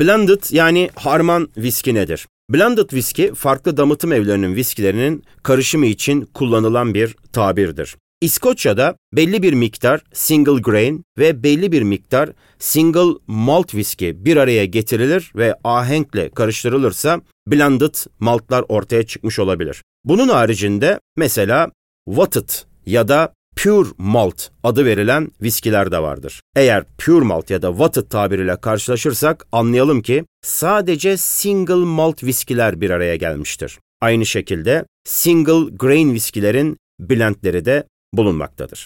Blended yani harman viski nedir? Blended viski farklı damıtım evlerinin viskilerinin karışımı için kullanılan bir tabirdir. İskoçya'da belli bir miktar single grain ve belli bir miktar single malt viski bir araya getirilir ve ahenkle karıştırılırsa blended maltlar ortaya çıkmış olabilir. Bunun haricinde mesela Watted ya da Pure Malt adı verilen viskiler de vardır. Eğer Pure Malt ya da Watted tabiriyle karşılaşırsak anlayalım ki sadece single malt viskiler bir araya gelmiştir. Aynı şekilde single grain viskilerin blendleri de bulunmaktadır.